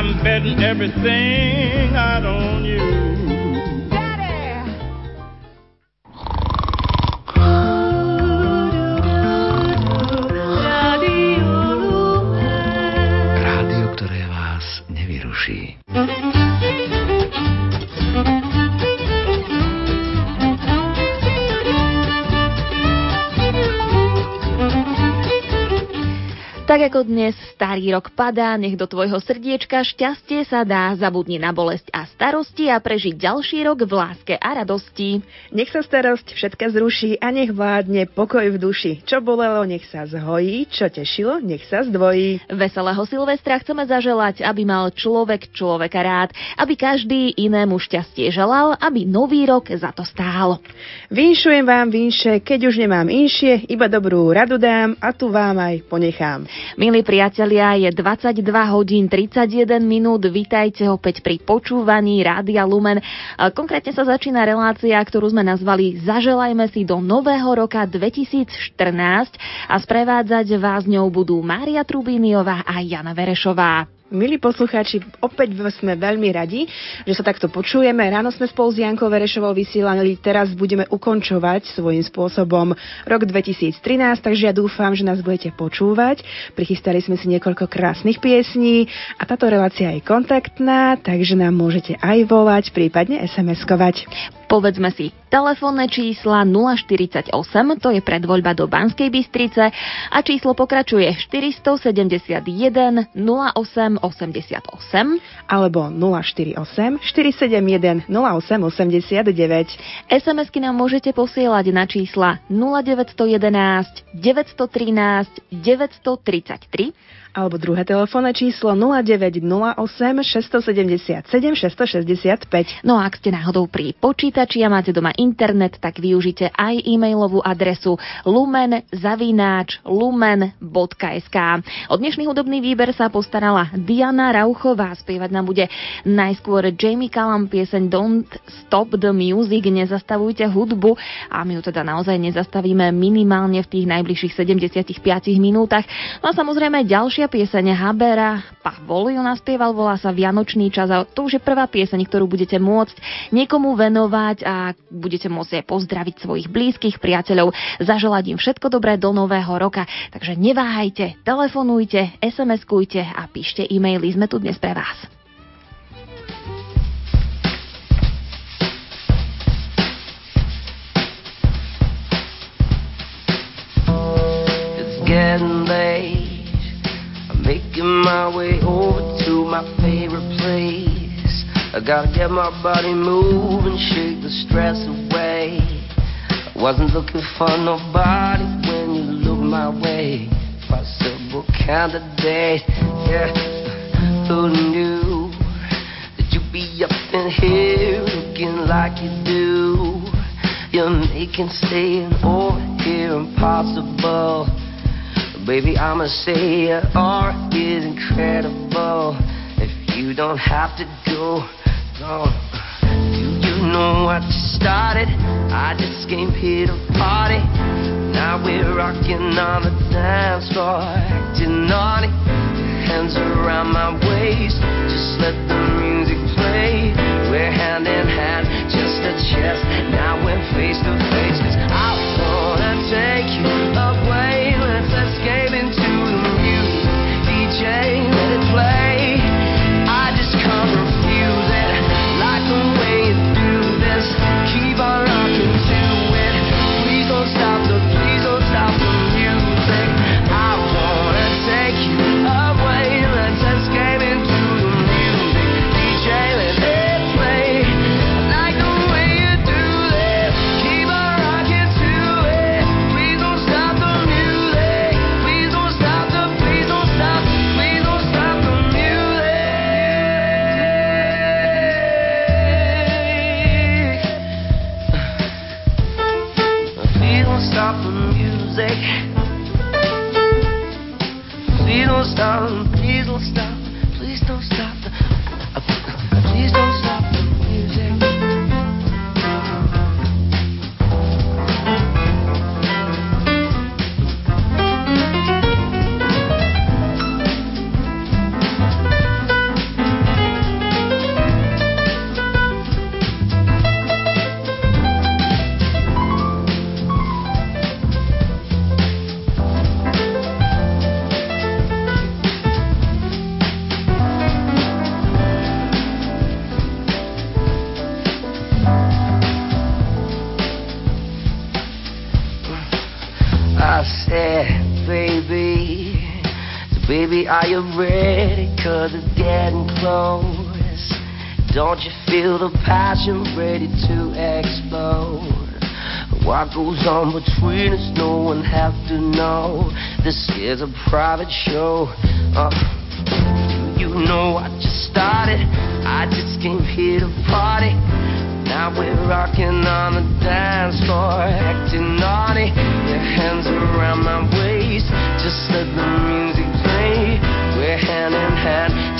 I'm betting everything I own you. Tak ako dnes starý rok padá, nech do tvojho srdiečka šťastie sa dá, zabudni na bolesť a starosti a prežiť ďalší rok v láske a radosti. Nech sa starosť všetka zruší a nech vládne pokoj v duši. Čo bolelo, nech sa zhojí, čo tešilo, nech sa zdvojí. Veselého Silvestra chceme zaželať, aby mal človek človeka rád, aby každý inému šťastie želal, aby nový rok za to stál. Vinšujem vám vinše, keď už nemám inšie, iba dobrú radu dám a tu vám aj ponechám. Milí priatelia, je 22 hodín 31 minút, vítajte opäť pri počúvaní Rádia Lumen. Konkrétne sa začína relácia, ktorú sme nazvali Zaželajme si do nového roka 2014 a sprevádzať vás ňou budú Mária Trubíniová a Jana Verešová. Milí poslucháči, opäť sme veľmi radi, že sa takto počujeme. Ráno sme spolu s Jankou Verešovou vysielali, teraz budeme ukončovať svojím spôsobom rok 2013, takže ja dúfam, že nás budete počúvať. Prichystali sme si niekoľko krásnych piesní a táto relácia je kontaktná, takže nám môžete aj volať, prípadne SMS-kovať. Povedzme si telefónne čísla 048, to je predvoľba do Banskej Bystrice a číslo pokračuje 471 08 88 alebo 048 471 08 89. SMS-ky nám môžete posielať na čísla 0911 913 933 alebo druhé telefónne číslo 0908 677 665. No a ak ste náhodou pri počítači a máte doma internet, tak využite aj e-mailovú adresu lumen.lumen.sk. O dnešný hudobný výber sa postarala Diana Rauchová. Spievať nám bude najskôr Jamie Callum pieseň Don't Stop the Music, nezastavujte hudbu a my ju teda naozaj nezastavíme minimálne v tých najbližších 75 minútach. No a samozrejme ďalšia pieseň Habera, Pavol ju naspieval, volá sa Vianočný čas a to už je prvá pieseň, ktorú budete môcť niekomu venovať a budete môcť aj pozdraviť svojich blízkych priateľov, zaželať im všetko dobré do nového roka. Takže neváhajte, telefonujte, SMS-kujte a píšte e-maily, sme tu dnes pre vás. Getting late. Making my way over to my favorite place. I gotta get my body moving, shake the stress away. I wasn't looking for nobody when you looked my way. Possible candidate, yeah. Who knew that you'd be up in here looking like you do? You're making staying over here impossible. Baby, I'ma say your art is incredible. If you don't have to go, go. Do you know what you started? I just came here to party. Now we're rocking on the dance floor, acting naughty. Hands around my waist, just let the music play. We're hand in hand, just a chest. Now we're face to face. 'cause I wanna take you Some diesel stuff. You ready? Cause it's getting close. Don't you feel the passion ready to explode? What goes on between us, no one have to know. This is a private show. Uh, you know I just started. I just came here to party. Now we're rocking on the dance floor, acting naughty. Your hands around my waist, just let the music hand in hand,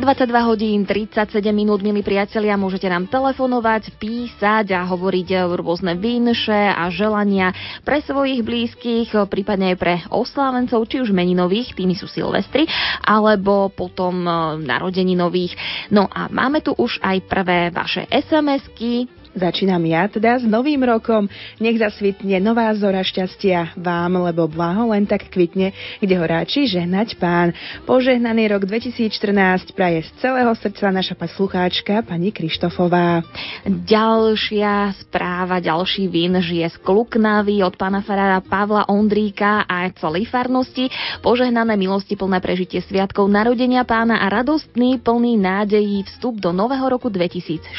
Je 22 hodín 37 minút, milí priatelia, môžete nám telefonovať, písať a hovoriť rôzne vinše a želania pre svojich blízkych, prípadne aj pre oslávencov, či už meninových, tými sú Silvestri, alebo potom e, narodeninových. No a máme tu už aj prvé vaše SMS-ky, Začínam ja teda s novým rokom. Nech zasvitne nová zora šťastia vám, lebo blaho len tak kvitne, kde ho ráči žehnať pán. Požehnaný rok 2014 praje z celého srdca naša poslucháčka pani Krištofová. Ďalšia správa, ďalší vin žije z Kluknavy od pána farára Pavla Ondríka a celej farnosti. Požehnané milosti plné prežitie sviatkov narodenia pána a radostný, plný nádejí vstup do nového roku 2014.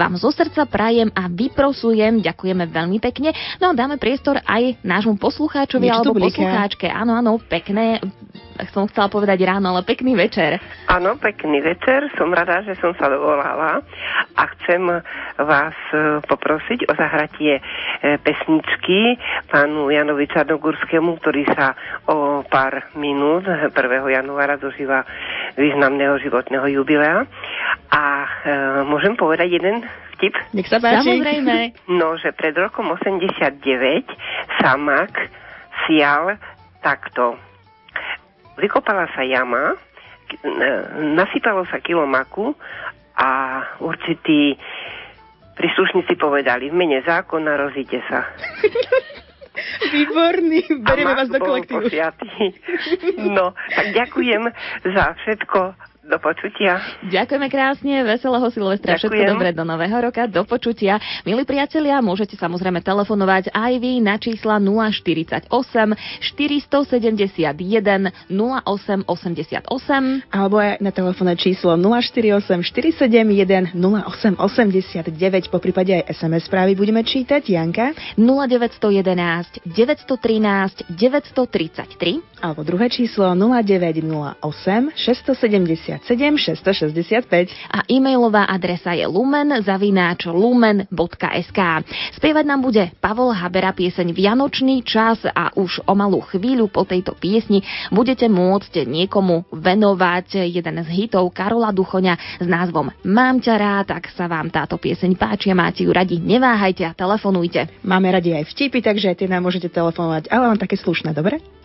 Vám zo srdca prajem a vyprosujem, ďakujeme veľmi pekne. No a dáme priestor aj nášmu poslucháčovi Niečo alebo poslucháčke. Áno, áno, pekné, som chcela povedať ráno, ale pekný večer. Áno, pekný večer. Som rada, že som sa dovolala a chcem vás e, poprosiť o zahratie e, pesničky pánu Janovi Čarnogurskému, ktorý sa o pár minút 1. januára dožíva významného životného jubilea. A e, môžem povedať jeden vtip? Nech sa páči. Samozrejme. No, že pred rokom 89 sa mak sial takto. Vykopala sa jama, n- nasypalo sa kilo maku a určití príslušníci povedali, v mene zákona rozíte sa. Výborný, berieme vás do kolektívu. posiatý. No, tak ďakujem za všetko. Do počutia. Ďakujeme krásne, veselého Silvestra, všetko dobré do nového roka, do počutia. Milí priatelia, môžete samozrejme telefonovať aj vy na čísla 048 471 0888. Alebo aj na telefónne číslo 048 471 0889, po prípade aj SMS správy budeme čítať. Janka? 0911 913 933 Alebo druhé číslo 0908 677 665. a e-mailová adresa je lumen zavináč lumen.sk. Spievať nám bude Pavol Habera pieseň Vianočný čas a už o malú chvíľu po tejto piesni budete môcť niekomu venovať jeden z hitov Karola Duchoňa s názvom Mám ťa rád, ak sa vám táto pieseň páči a máte ju radi, neváhajte a telefonujte. Máme radi aj vtipy, takže aj tie nám môžete telefonovať, ale len také slušné, dobre?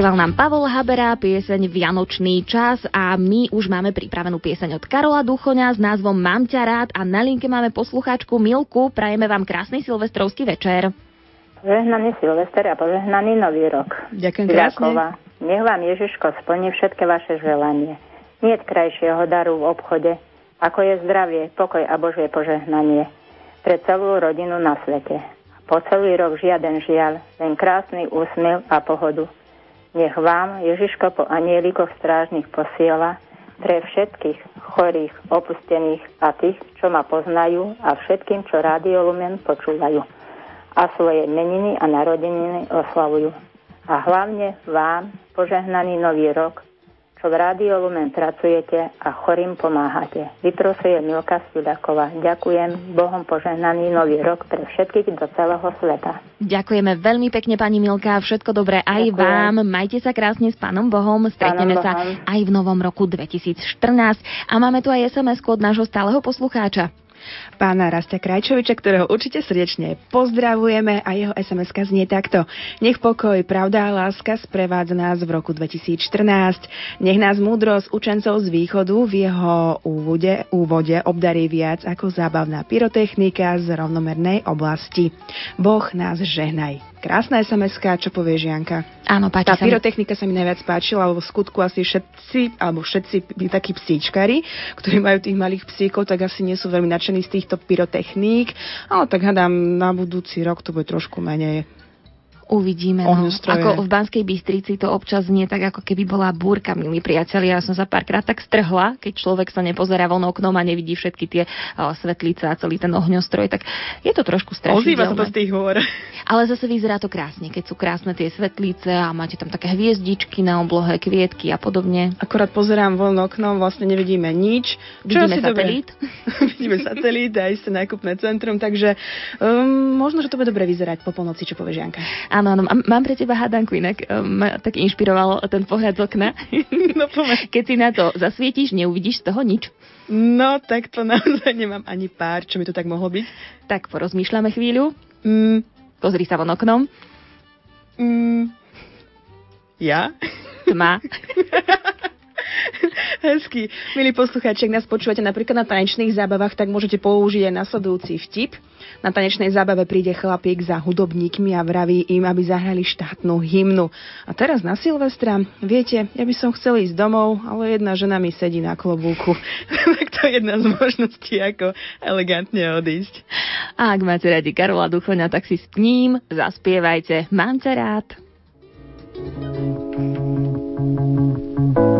Spieval nám Pavol Habera pieseň Vianočný čas a my už máme pripravenú pieseň od Karola Duchoňa s názvom Mám ťa rád a na linke máme poslucháčku Milku. Prajeme vám krásny silvestrovský večer. Požehnaný Silvester a požehnaný Nový rok. Ďakujem Žilakova. krásne. Nech vám Ježiško splní všetky vaše želanie. Nie krajšieho daru v obchode, ako je zdravie, pokoj a Božie požehnanie pre celú rodinu na svete. Po celý rok žiaden žiaľ, len krásny úsmev a pohodu. Nech vám Ježiško po anielikoch strážnych posiela pre všetkých chorých, opustených a tých, čo ma poznajú a všetkým, čo Rádio Lumen počúvajú a svoje meniny a narodeniny oslavujú. A hlavne vám požehnaný nový rok, čo v Rádio Lumen pracujete a chorým pomáhate. Vyprosuje Milka Studaková. Ďakujem Bohom požehnaný nový rok pre všetkých do celého sveta. Ďakujeme veľmi pekne, pani Milka. Všetko dobré aj Ďakujem. vám. Majte sa krásne s Pánom Bohom. Stretneme Pánom sa Bohom. aj v novom roku 2014. A máme tu aj sms od nášho stáleho poslucháča. Pána Rastia Krajčoviča, ktorého určite srdečne pozdravujeme a jeho sms znie takto. Nech pokoj, pravda a láska sprevádza nás v roku 2014. Nech nás múdrosť učencov z východu v jeho úvode, úvode obdarí viac ako zábavná pyrotechnika z rovnomernej oblasti. Boh nás žehnaj. Krásna sms čo povie Žianka? Áno, páči Tá sa mi. pyrotechnika sa mi najviac páčila, lebo v skutku asi všetci, alebo všetci takí psíčkari, ktorí majú tých malých psíkov, tak asi nie sú veľmi nadšení z týchto pyrotechník, ale tak hádam, na budúci rok to bude trošku menej. Uvidíme. No. Ako v Banskej Bystrici to občas znie tak, ako keby bola búrka, milí priatelia. Ja som sa párkrát tak strhla, keď človek sa nepozerá von oknom a nevidí všetky tie o, svetlice a celý ten ohňostroj, tak je to trošku Ozýva sa to z tých hôr. Ale zase vyzerá to krásne, keď sú krásne tie svetlice a máte tam také hviezdičky na oblohe, kvietky a podobne. Akorát pozerám von oknom, vlastne nevidíme nič. Čo Vidíme satelít. vidíme satelít a isté nákupné centrum, takže um, možno, že to bude dobre vyzerať po polnoci, čo povie Žianka. Áno, áno, mám- pre teba hádanku inak. Um, ma tak inšpiroval ten pohľad z okna. No. Keď si na to zasvietíš, neuvidíš z toho nič. No, tak to naozaj nemám ani pár, čo by to tak mohlo byť. Tak porozmýšľame chvíľu. Mm, Pozri sa von oknom. mm, ja? Tma. Hezky. Milí poslucháči, ak nás počúvate napríklad na tanečných zábavách, tak môžete použiť aj nasledujúci vtip. Na tanečnej zábave príde chlapík za hudobníkmi a vraví im, aby zahrali štátnu hymnu. A teraz na Silvestra, viete, ja by som chcel ísť domov, ale jedna žena mi sedí na klobúku. tak to je jedna z možností, ako elegantne odísť. A ak máte radi Karola Duchoňa, tak si s ním zaspievajte Mám ťa rád. s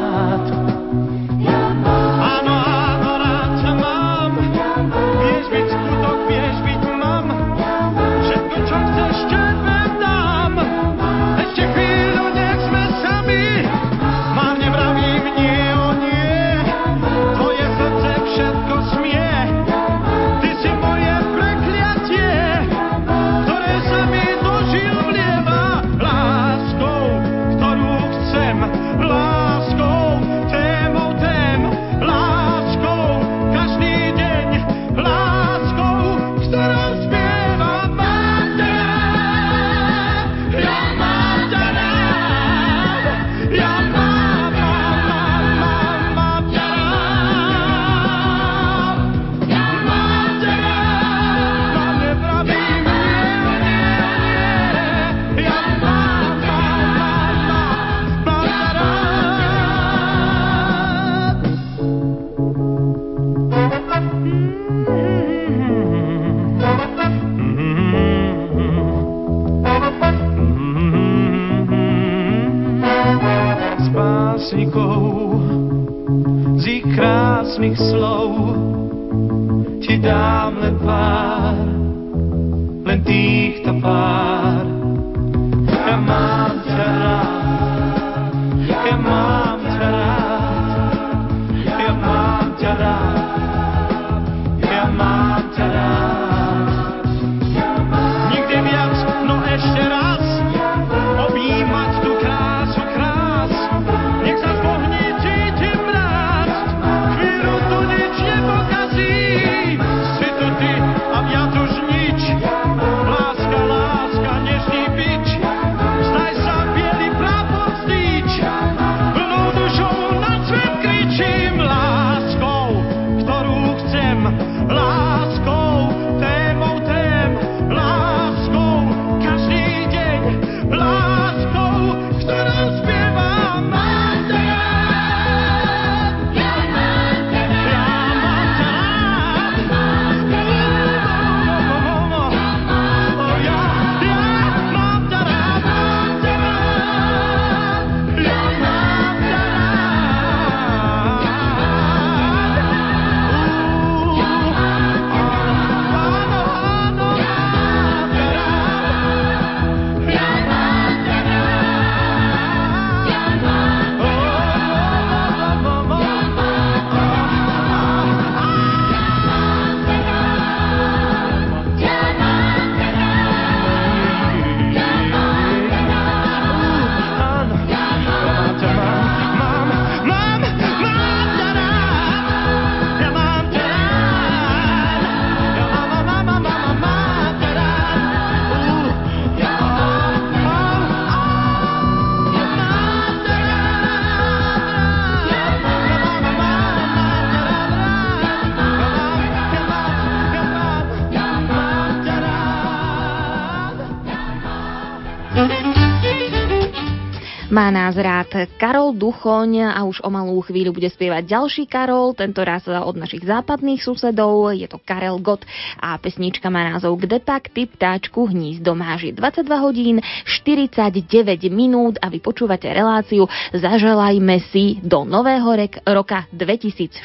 Má nás rád Karol Duchoň a už o malú chvíľu bude spievať ďalší Karol, tento raz od našich západných susedov, je to Karel Gott a pesnička má názov Kde pak ty ptáčku hnízdo máži. 22 hodín 49 minút a vy počúvate reláciu Zaželajme si do nového rek, roka 2014,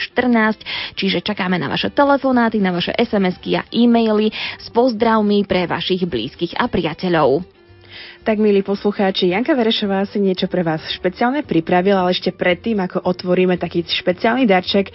čiže čakáme na vaše telefonáty, na vaše SMS-ky a e-maily s pozdravmi pre vašich blízkych a priateľov. Tak, milí poslucháči, Janka Verešová si niečo pre vás špeciálne pripravila, ale ešte predtým, ako otvoríme taký špeciálny darček,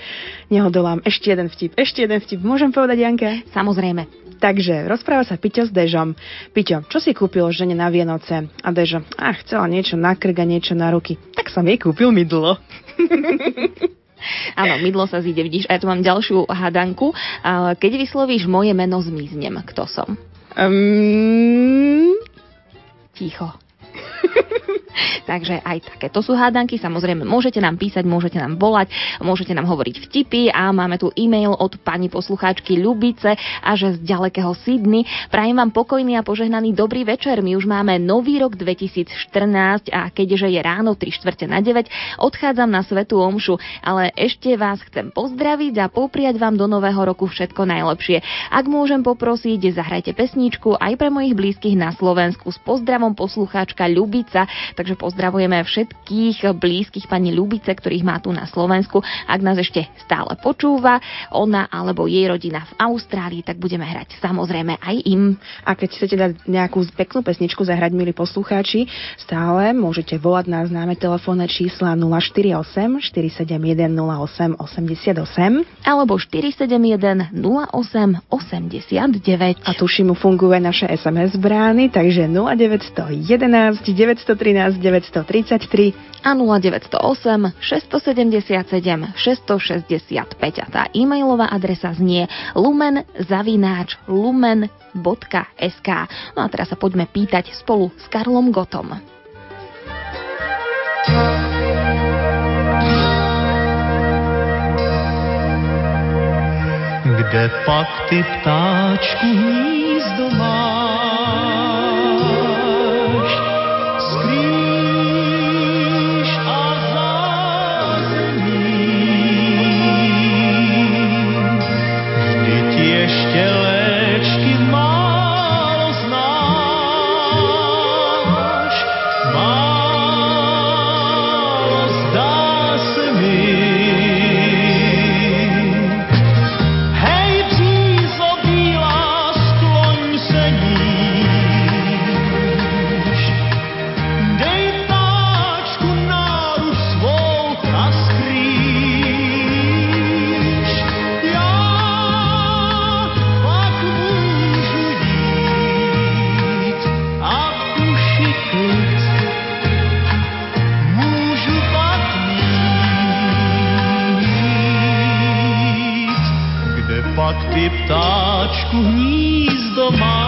nehodolám ešte jeden vtip. Ešte jeden vtip. Môžem povedať, Janka? Samozrejme. Takže, rozpráva sa Piťo s Dežom. Piťo, čo si kúpil žene na Vianoce? A Dežo, ach, chcela niečo na krk a niečo na ruky. Tak som jej kúpil mydlo. Áno, mydlo sa zíde, vidíš. A ja tu mám ďalšiu hádanku. A Keď vyslovíš moje meno, zmiznem. Kto som? Um, 几合 Takže aj takéto sú hádanky. Samozrejme, môžete nám písať, môžete nám volať, môžete nám hovoriť vtipy a máme tu e-mail od pani poslucháčky Ľubice a že z ďalekého Sydney. Prajem vám pokojný a požehnaný dobrý večer. My už máme nový rok 2014 a keďže je ráno 3 čtvrte na 9, odchádzam na Svetú Omšu, ale ešte vás chcem pozdraviť a popriať vám do nového roku všetko najlepšie. Ak môžem poprosiť, zahrajte pesničku aj pre mojich blízkych na Slovensku s pozdravom poslucháčka Ľubica, takže pozdravujeme všetkých blízkych pani Ľubice, ktorých má tu na Slovensku. Ak nás ešte stále počúva, ona alebo jej rodina v Austrálii, tak budeme hrať samozrejme aj im. A keď chcete dať nejakú peknú pesničku zahrať, milí poslucháči, stále môžete volať na známe telefónne čísla 048 471 08 88 alebo 471 08 89. a tuším, funguje naše SMS brány, takže 0911 913 933 a 0908 677 665 a tá e-mailová adresa znie lumen-lumen.sk No a teraz sa poďme pýtať spolu s Karlom Gotom. Kde pak ty ptáčku hnízdo máš? Ptáčku hnízdo máš?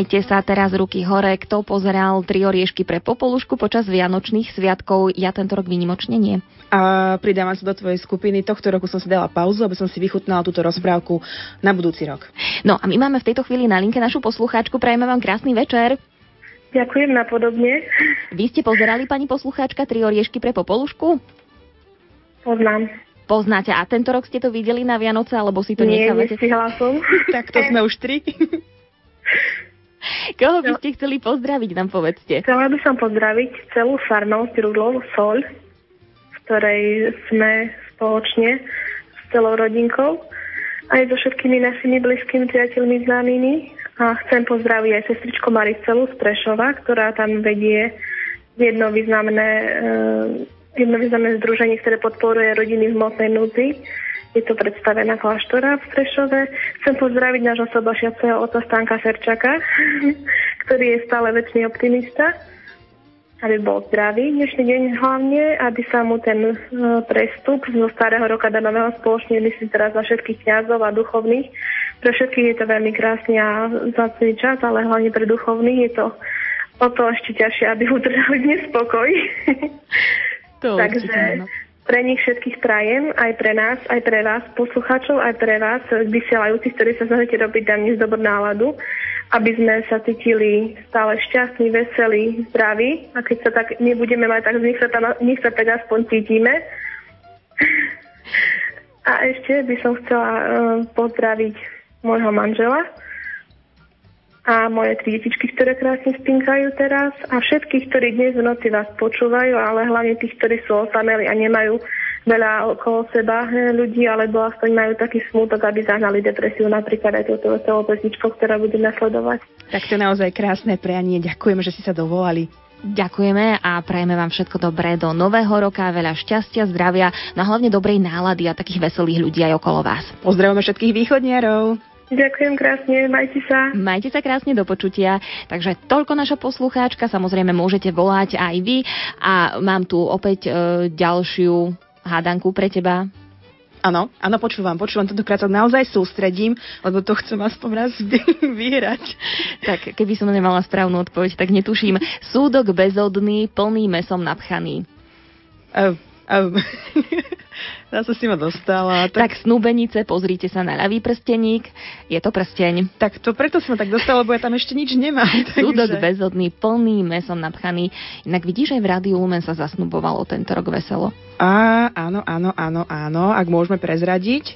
Priznajte sa teraz ruky hore, kto pozeral tri oriešky pre popolušku počas Vianočných sviatkov. Ja tento rok výnimočne nie. A pridávam sa do tvojej skupiny. Tohto roku som si dala pauzu, aby som si vychutnala túto rozprávku na budúci rok. No a my máme v tejto chvíli na linke našu poslucháčku. Prajeme vám krásny večer. Ďakujem napodobne. Vy ste pozerali, pani poslucháčka, tri oriešky pre popolušku? Poznám. Poznáte. A tento rok ste to videli na Vianoce, alebo si to Nie, nechávate? nestihla som. Tak to sme už tri. Koho by ste chceli pozdraviť, nám povedzte. Chcela by som pozdraviť celú farnosť Rudlov Sol, v ktorej sme spoločne s celou rodinkou, aj so všetkými našimi blízkymi priateľmi známymi. A chcem pozdraviť aj sestričku Maricelu z Prešova, ktorá tam vedie jedno významné, eh, jedno významné združenie, ktoré podporuje rodiny v hmotnej núdzi. Je to predstavená kláštora v Prešove. Chcem pozdraviť nášho sobašiaceho oca Stanka Serčaka, ktorý je stále väčší optimista aby bol zdravý dnešný deň hlavne, aby sa mu ten e, prestup zo starého roka do nového spoločne, myslím teraz na všetkých kňazov a duchovných. Pre všetkých je to veľmi krásny a zácný čas, ale hlavne pre duchovných je to o to ešte ťažšie, aby udržali dnes spokoj. To Takže určite. Pre nich všetkých prajem, aj pre nás, aj pre vás, poslucháčov, aj pre vás, vysielajúcich, ktorí sa snažíte robiť na dnes dobrú náladu, aby sme sa cítili stále šťastní, veselí, zdraví. A keď sa tak nebudeme mať, tak nech sa, tam, nech sa tak aspoň cítime. A ešte by som chcela uh, pozdraviť môjho manžela a moje tri detičky, ktoré krásne spinkajú teraz a všetkých, ktorí dnes v noci vás počúvajú, ale hlavne tých, ktorí sú osameli a nemajú veľa okolo seba ľudí, alebo aspoň majú taký smútok, aby zahnali depresiu, napríklad aj touto veselou pesničkou, ktorá bude nasledovať. Tak to je naozaj krásne prianie. Ďakujeme, že si sa dovolali. Ďakujeme a prajeme vám všetko dobré do nového roka, veľa šťastia, zdravia, no a hlavne dobrej nálady a takých veselých ľudí aj okolo vás. Pozdravujeme všetkých východniarov. Ďakujem krásne, majte sa. Majte sa krásne do počutia. Takže toľko naša poslucháčka, samozrejme môžete volať aj vy a mám tu opäť e, ďalšiu hádanku pre teba. Áno, áno, počúvam, počúvam. Tentokrát sa naozaj sústredím, lebo to chcem aspoň raz vy- vyhrať. Tak keby som nemala správnu odpoveď, tak netuším. Súdok bezodný, plný mesom napchaný. Uh, uh, Zase si ma dostala. Tak, tak snúbenice, pozrite sa na ľavý prsteník, je to prsteň. tak to preto si ma tak dostala, lebo ja tam ešte nič nemám. Súdok takže- bezodný, plný mesom napchaný. Inak vidíš, aj v Rádiu Lumen sa zasnubovalo tento rok veselo. Á, áno, áno, áno, áno. Ak môžeme prezradiť,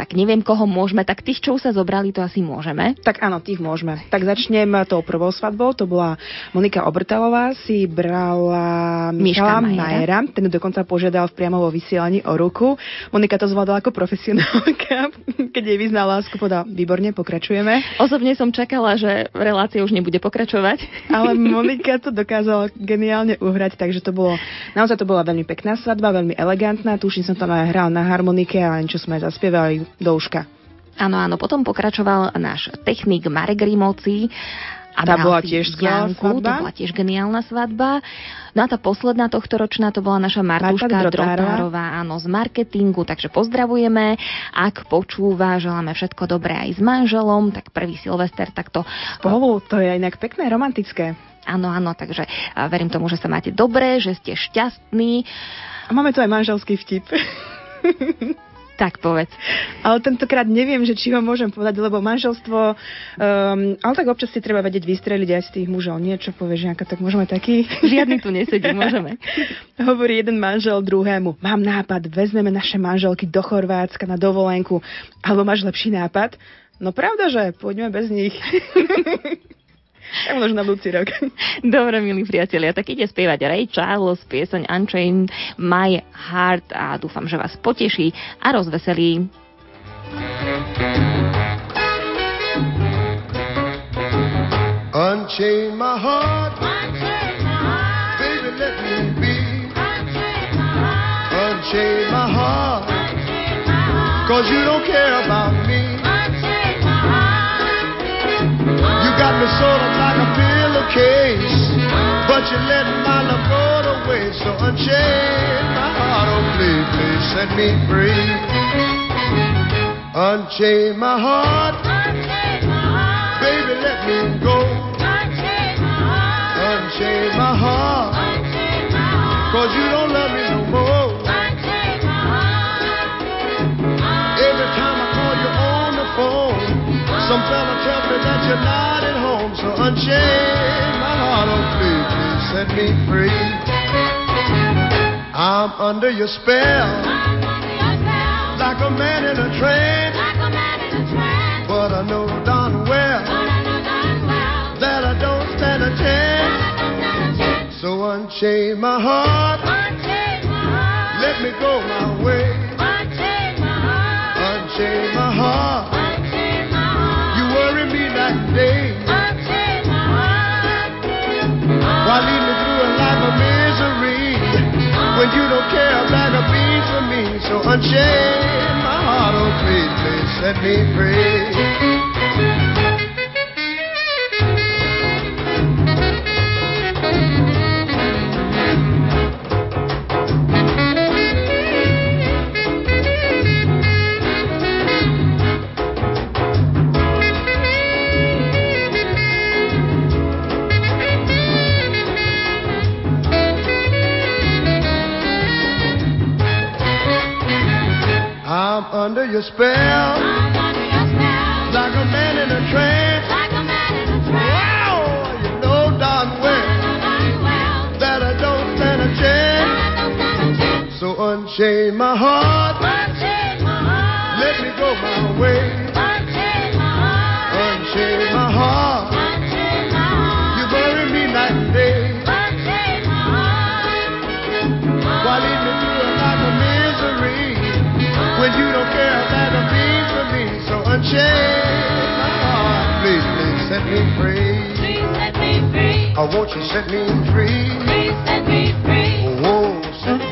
Tak neviem, koho môžeme, tak tých, čo sa zobrali, to asi môžeme. tak áno, tých môžeme. Tak začnem tou prvou svadbou, to bola Monika Obrtalová, si brala Miška Majera. Ten dokonca požiadal v priamo vo vysielaní o ruku. Monika to zvládala ako profesionálka, keď jej vyznal lásku, povedala, výborne, pokračujeme. Osobne som čakala, že relácia už nebude pokračovať. Ale Monika to dokázala geniálne uhrať, takže to bolo, naozaj to bola veľmi pekná svadba, veľmi elegantná, tuším som tam aj hral na harmonike a niečo sme zaspievali do uška. Áno, áno, potom pokračoval náš technik Marek Rimovci. A Tá bola tiež skvelá svadba. To bola tiež geniálna svadba. No a tá posledná tohto ročná, to bola naša Martuška Drotárová. Áno, z marketingu, takže pozdravujeme. Ak počúva, želáme všetko dobré aj s manželom, tak prvý Silvester takto Spolu, to je inak pekné, romantické. Áno, áno, takže verím tomu, že sa máte dobre, že ste šťastní. A máme tu aj manželský vtip. Tak povedz. Ale tentokrát neviem, že či ho môžem povedať, lebo manželstvo... Um, ale tak občas si treba vedieť vystreliť aj z tých mužov. Niečo povie Žianka, tak môžeme taký... Žiadny tu nesedí, môžeme. Hovorí jeden manžel druhému. Mám nápad, vezmeme naše manželky do Chorvátska na dovolenku. Alebo máš lepší nápad? No pravda, že pôjdeme bez nich. tak možno na budúci rok. Dobre, milí priatelia, tak ide spievať Ray Charles, pieseň Unchained My Heart a dúfam, že vás poteší a rozveselí. Unchain my heart. Baby, let me be. Unchain my heart. Cause you don't care about me. Me sort of like a pillowcase. But you let my love go away. So unchain my heart. Oh, please, please set me free. Unchain my heart. Baby, let me go. Unchain my heart. Cause you don't love me no more. Every time I call you on the phone, some fella tells me that you're not at home. So unchain my heart, oh please, please set me free. I'm under your spell, under your spell. like a man in a trance. But I know darn well well that I don't stand a chance. So unchain my heart, unchain my heart, let me go my when you don't care a bag of beans for me? So unchain my heart, oh please, please set me free. I'm Oh, won't you set me free? Oh, set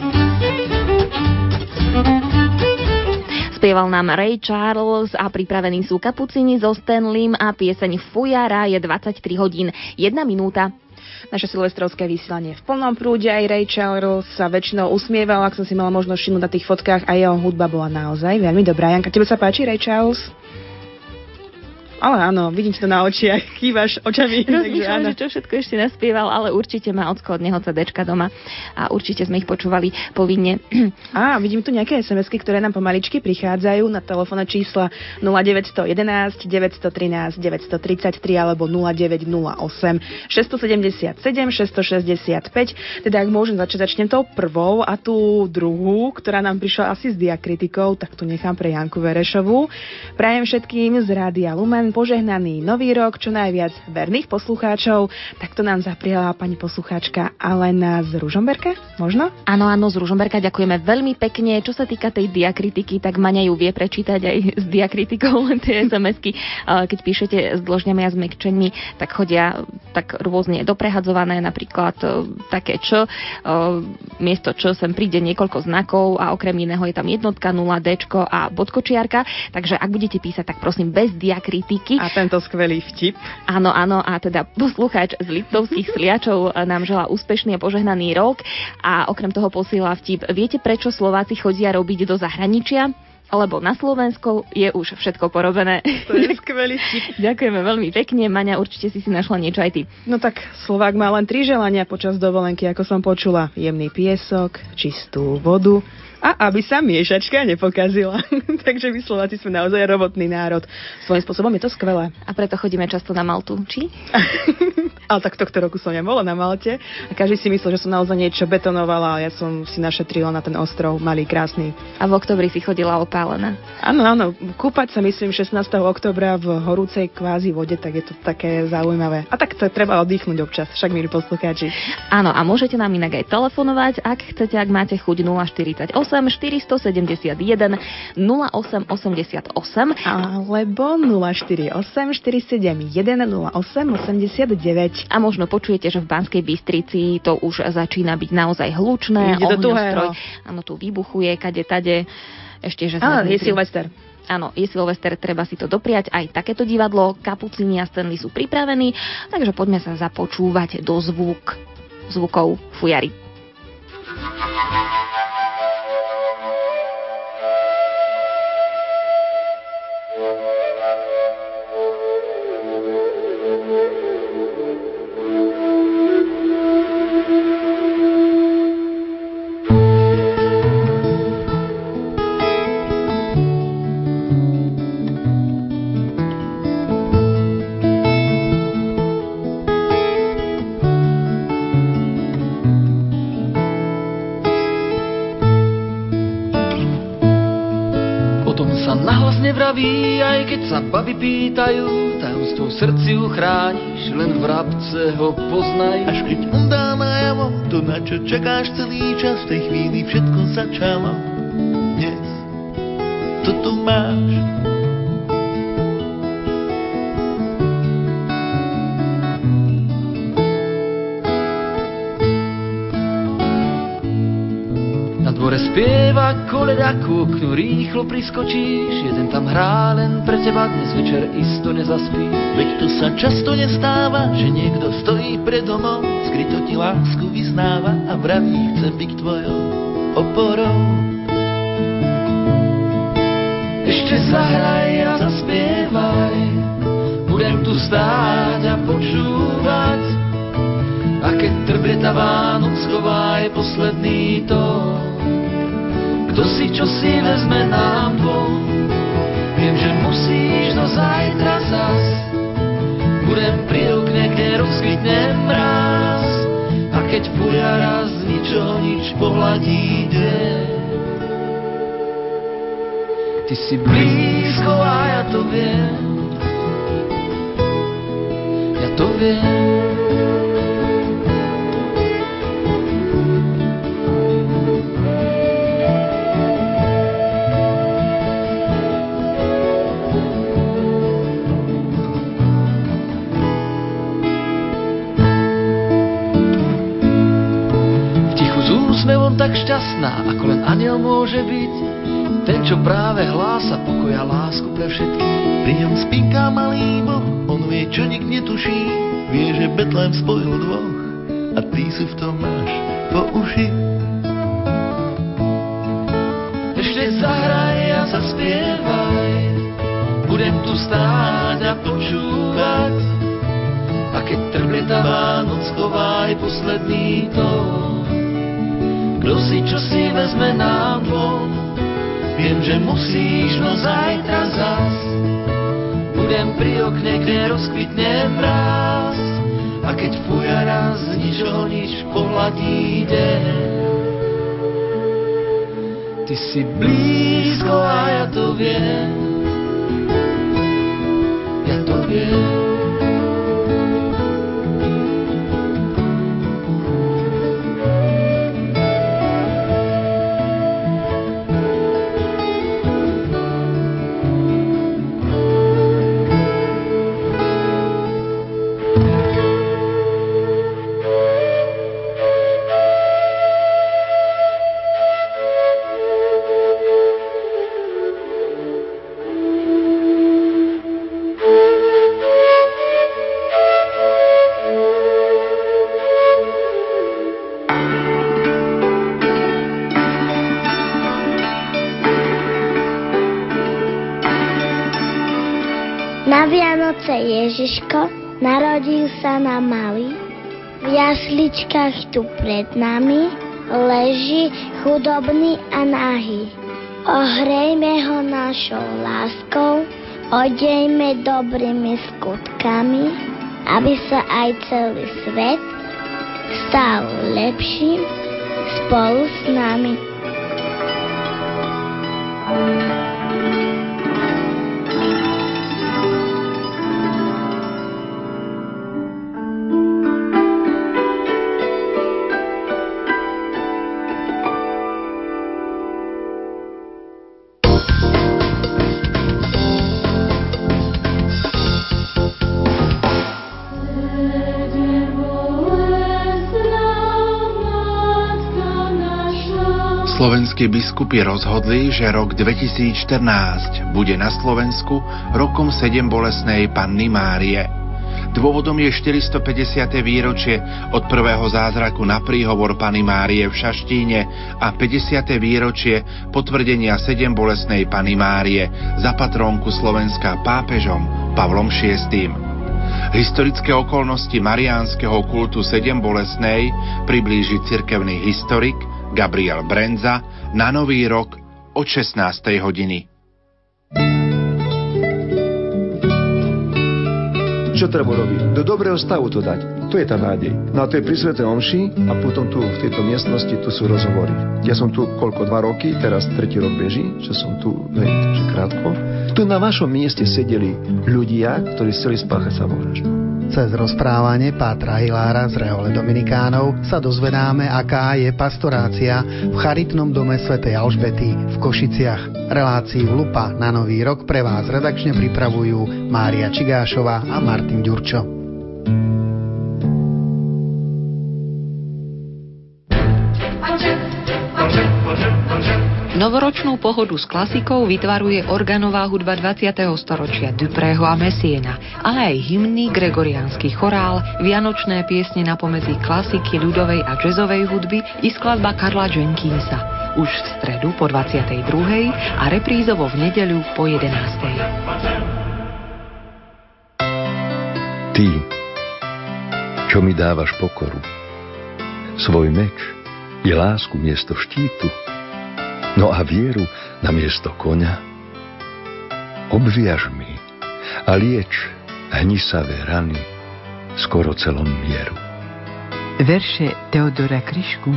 Spieval nám Ray Charles a pripravení sú kapucini so Stanleym a pieseň Fujara je 23 hodín 1 minúta. Naše silvestrovské vysielanie v plnom prúde. Aj Ray Charles sa väčšinou usmieval, ak som si mala možnosť všimnúť na tých fotkách a jeho hudba bola naozaj veľmi dobrá. Janka, tebe sa páči Ray Charles? Ale áno, vidím to na očiach, kývaš očami. Rozmýšľam, že čo všetko ešte naspieval, ale určite má Ocko od neho CDčka doma a určite sme ich počúvali povinne. Á, vidím tu nejaké SMS-ky, ktoré nám pomaličky prichádzajú na telefónne čísla 0911 913 933 alebo 0908 677 665. Teda ak môžem začať, začnem tou prvou a tú druhú, ktorá nám prišla asi s diakritikou, tak tu nechám pre Janku Verešovú. Prajem všetkým z Rádia Lumen požehnaný nový rok, čo najviac verných poslucháčov. Takto nám zapriala pani poslucháčka Alena z Ružomberka, možno? Áno, áno, z Ružomberka ďakujeme veľmi pekne. Čo sa týka tej diakritiky, tak Maňa ju vie prečítať aj s diakritikou, tie eh, keď píšete s dĺžňami a zmekčením, tak chodia tak rôzne doprehadzované, napríklad eh, také čo, miesto čo sem príde niekoľko znakov a okrem iného je tam jednotka, nula, D a bodkočiarka, takže ak budete písať, tak prosím bez diakritiky. A tento skvelý vtip. Áno, áno, a teda poslucháč z Liptovských sliačov nám želá úspešný a požehnaný rok a okrem toho posiela vtip. Viete, prečo Slováci chodia robiť do zahraničia? Lebo na Slovensku je už všetko porobené. To je skvelý vtip. Ďakujeme veľmi pekne. Maňa, určite si si našla niečo aj ty. No tak Slovák má len tri želania počas dovolenky, ako som počula. Jemný piesok, čistú vodu a aby sa miešačka nepokazila. Takže my Slováci sme naozaj robotný národ. Svojím spôsobom je to skvelé. A preto chodíme často na Maltu, či? Ale tak tohto roku som nebola na Malte a každý si myslel, že som naozaj niečo betonovala a ja som si našetrila na ten ostrov malý, krásny. A v oktobri si chodila opálená. Áno, áno, kúpať sa myslím 16. oktobra v horúcej kvázi vode, tak je to také zaujímavé. A tak to treba oddychnúť občas, však milí poslucháči. Áno, a môžete nám inak aj telefonovať, ak chcete, ak máte chuť 048 471 0888 alebo 048 471 08 89. A možno počujete, že v Banskej Bystrici to už začína byť naozaj hlučné. Ohňostroj, áno, tu vybuchuje, kade, tade. Ešte, že Á, sme je vnútri. Silvester. Áno, je Silvester, treba si to dopriať. Aj takéto divadlo, Kapucini a Stanley sú pripravení, takže poďme sa započúvať do zvuk, zvukov fujary. Nevraví, aj keď sa baby pýtajú, tajomstvo v srdci uchrániš, len v rabce ho poznaj. Až keď on dá najavo, to na čo čakáš celý čas, v tej chvíli všetko začalo. Dnes to tu máš. Spieva koleda ku oknu, rýchlo priskočíš, jeden tam hrá len pre teba, dnes večer isto nezaspí. Veď to sa často nestáva, že niekto stojí pred domom, skryto ti lásku vyznáva a vraví, chcem byť tvojou oporou. Ešte zahraj a zaspievaj, budem tu stáť a počúvať. A keď trblieta Vánoc schová posledný tón, kto si čo si vezme nám dvom. Viem, že musíš do zajtra zas, budem pri okne, kde rozkvitne mráz. A keď fuja raz ničoho nič pohľadí deň, Ty si blízko a ja to viem. Ja to viem. Čo práve hlása a lásku pre všetkých. Pri ňom spinká malý boh, on vie, čo nik netuší, vie, že Betlém spojil dvoch a ty si v tom Ty Ježiško narodil sa na malý. V jasličkách tu pred nami leží chudobný a nahý. Ohrejme ho našou láskou, odejme dobrými skutkami, aby sa aj celý svet stal lepším spolu s nami. Slovenskí biskupy rozhodli, že rok 2014 bude na Slovensku rokom 7 bolesnej Panny Márie. Dôvodom je 450. výročie od prvého zázraku na príhovor Pany Márie v Šaštíne a 50. výročie potvrdenia 7 bolesnej Pany Márie za patrónku Slovenska pápežom Pavlom VI. Historické okolnosti mariánskeho kultu 7 bolesnej priblíži cirkevný historik Gabriel Brenza na Nový rok od 16. hodiny. Čo treba robiť? Do dobrého stavu to dať. To je tá nádej. No a to je pri Svete Omši a potom tu v tejto miestnosti tu sú rozhovory. Ja som tu koľko, dva roky, teraz tretí rok beží, čo som tu, hej, krátko. Tu na vašom mieste sedeli ľudia, ktorí chceli spáchať samovraždu. Cez rozprávanie Pátra Hilára z Rehole Dominikánov sa dozvedáme, aká je pastorácia v charitnom dome svätej Alžbety v Košiciach. Reláciu Lupa na Nový rok pre vás redakčne pripravujú Mária Čigášová a Martin Ďurčo. Novoročnú pohodu s klasikou vytvaruje organová hudba 20. storočia Duprého a Messiena, ale aj hymny, gregoriánsky chorál, vianočné piesne na pomedzi klasiky, ľudovej a jazzovej hudby i skladba Karla Jenkinsa. Už v stredu po 22. a reprízovo v nedeľu po 11. Ty, čo mi dávaš pokoru, svoj meč i lásku miesto štítu, no a vieru na miesto koňa. Obviaž mi a lieč hnisavé rany skoro celom mieru. Verše Teodora Kryšku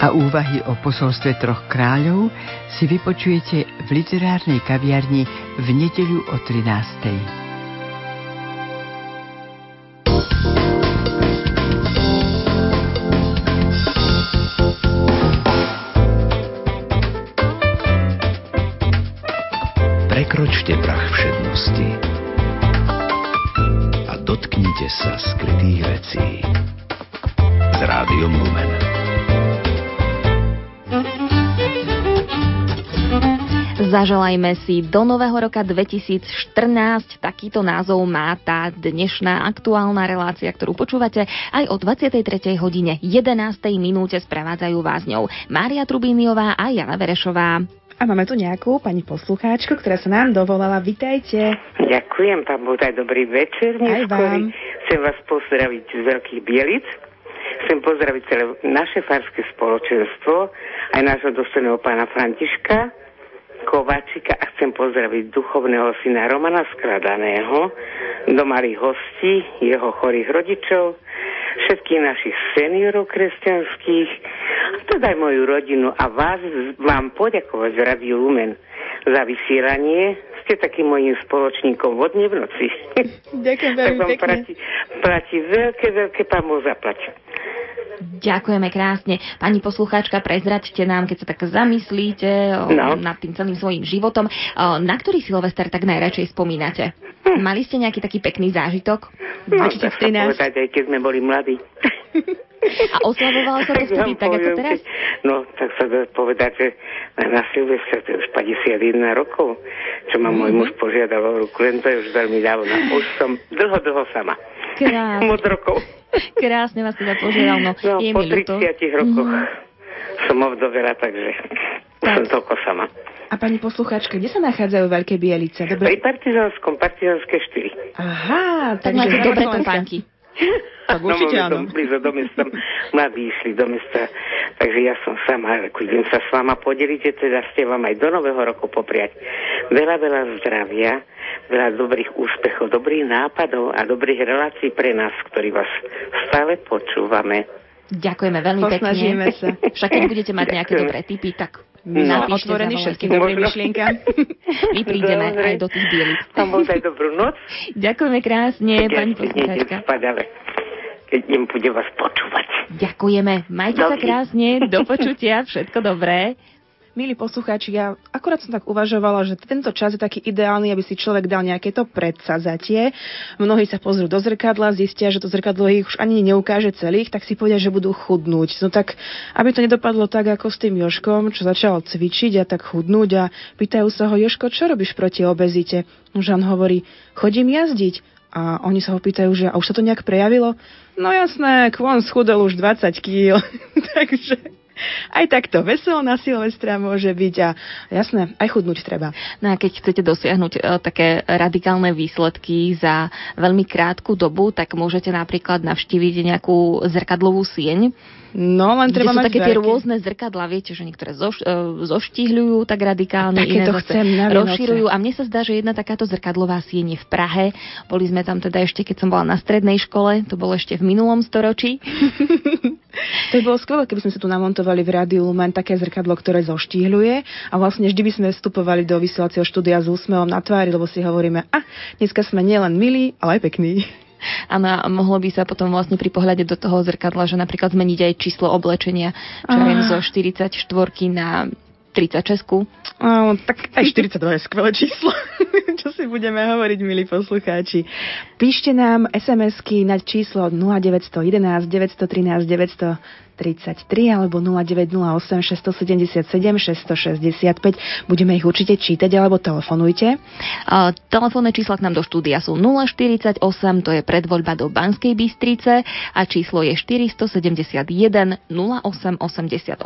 a úvahy o posolstve troch kráľov si vypočujete v literárnej kaviarni v nedeľu o 13. Prekročte prach všednosti a dotknite sa skrytých vecí s Rádiom Lumen. Zaželajme si do nového roka 2014. Takýto názov má tá dnešná aktuálna relácia, ktorú počúvate aj o 23. hodine 11. minúte sprevádzajú vás ňou Mária Trubíniová a Jana Verešová. A máme tu nejakú pani poslucháčku, ktorá sa nám dovolala. Vitajte. Ďakujem, pán Bodaj, dobrý večer. Aj vám. Chcem vás pozdraviť z Veľkých Bielic. Chcem pozdraviť celé naše farské spoločenstvo, aj nášho dostojného pána Františka Kováčika a chcem pozdraviť duchovného syna Romana Skradaného, do malých hostí, jeho chorých rodičov, všetkých našich seniorov kresťanských, a teda aj moju rodinu a vás vám poďakovať v Radiu Lumen za vysielanie. Ste takým mojim spoločníkom vodne v noci. Ďakujem veľmi tak vám pekne. Platí, platí veľké, veľké pán zaplať. Ďakujeme krásne. Pani poslucháčka, prezraďte nám, keď sa tak zamyslíte o, No. nad tým celým svojim životom, o, na ktorý Silvester tak najradšej spomínate? Mali ste nejaký taký pekný zážitok? No, tak sa povedať, aj keď sme boli mladí. A oslavovalo sa to vtedy tak ako teraz? No, tak sa dá povedať, že na Silvestra to je už 51 rokov, čo ma môj Mhm. muž požiadal o ruku, len to je už veľmi dávno. Už som dlho, dlho sama. Krásne. Od rokov. Krásne vás teda požiadal, no, No, je po mi ľúto. 30 rokoch Mhm. som ovdovela, takže už som toľko sama. A pani poslucháčka, kde sa nachádzajú Veľké Bielice? Pri Dobre. Partizánskom, Partizánske 4. Aha, Tak máte dobré topánky. Tak určite no, áno. Blízo do mesta, mladí išli do mesta, takže ja som sama, ako idem sa s vama podeliť, že teda ste vám aj do nového roku popriať veľa, veľa zdravia, veľa dobrých úspechov, dobrých nápadov a dobrých relácií pre nás, ktorí vás stále počúvame. Ďakujeme veľmi Posnažíme pekne. sa. Však keď budete mať nejaké dobré tipy, tak No, napíšte, otvorený zavolajte. všetkým dobrým myšlienkam. My prídeme Dobre. aj do tých. Pán Boh daj dobrú noc. Ďakujeme krásne, ja pani poslucháčka. keď im bude vás počúvať. Ďakujeme. Majte sa Dobrý. krásne, do počutia, všetko dobré. Milí poslucháči, ja akorát som tak uvažovala, že tento čas je taký ideálny, aby si človek dal nejaké to predsazatie. Mnohí sa pozrú do zrkadla, zistia, že to zrkadlo ich už ani neukáže celých, tak si povedia, že budú chudnúť. No tak, aby to nedopadlo tak, ako s tým Joškom, čo začal cvičiť a tak chudnúť a pýtajú sa ho, Joško, čo robíš proti obezite? Žan hovorí, chodím jazdiť. A oni sa ho pýtajú, že a už sa to nejak prejavilo? No jasné, kvon schudol už 20 kg. Takže aj takto veselo na Silvestra môže byť a jasné, aj chudnúť treba. No a keď chcete dosiahnuť e, také radikálne výsledky za veľmi krátku dobu, tak môžete napríklad navštíviť nejakú zrkadlovú sieň. No, len treba mať také tie veľké. rôzne zrkadla, viete, že niektoré zoš, e, zoštihľujú tak radikálne, iné zase chcem na rozširujú. A mne sa zdá, že jedna takáto zrkadlová sieň je v Prahe. Boli sme tam teda ešte, keď som bola na strednej škole, to bolo ešte v minulom storočí. To by bolo skvelé, keby sme sa tu namontovali v rádiu Lumen také zrkadlo, ktoré zoštíhľuje a vlastne vždy by sme vstupovali do vysielacieho štúdia s úsmevom na tvári, lebo si hovoríme, a dneska sme nielen milí, ale aj pekní. A mohlo by sa potom vlastne pri pohľade do toho zrkadla, že napríklad zmeniť aj číslo oblečenia, čo viem, zo 44 na 36. Áno, tak aj 42 je skvelé číslo. Čo si budeme hovoriť, milí poslucháči. Píšte nám SMS-ky na číslo 0911 913 933 33 alebo 0908 677 665. Budeme ich určite čítať alebo telefonujte. Uh, telefónne čísla k nám do štúdia sú 048, to je predvoľba do Banskej Bystrice a číslo je 471 0888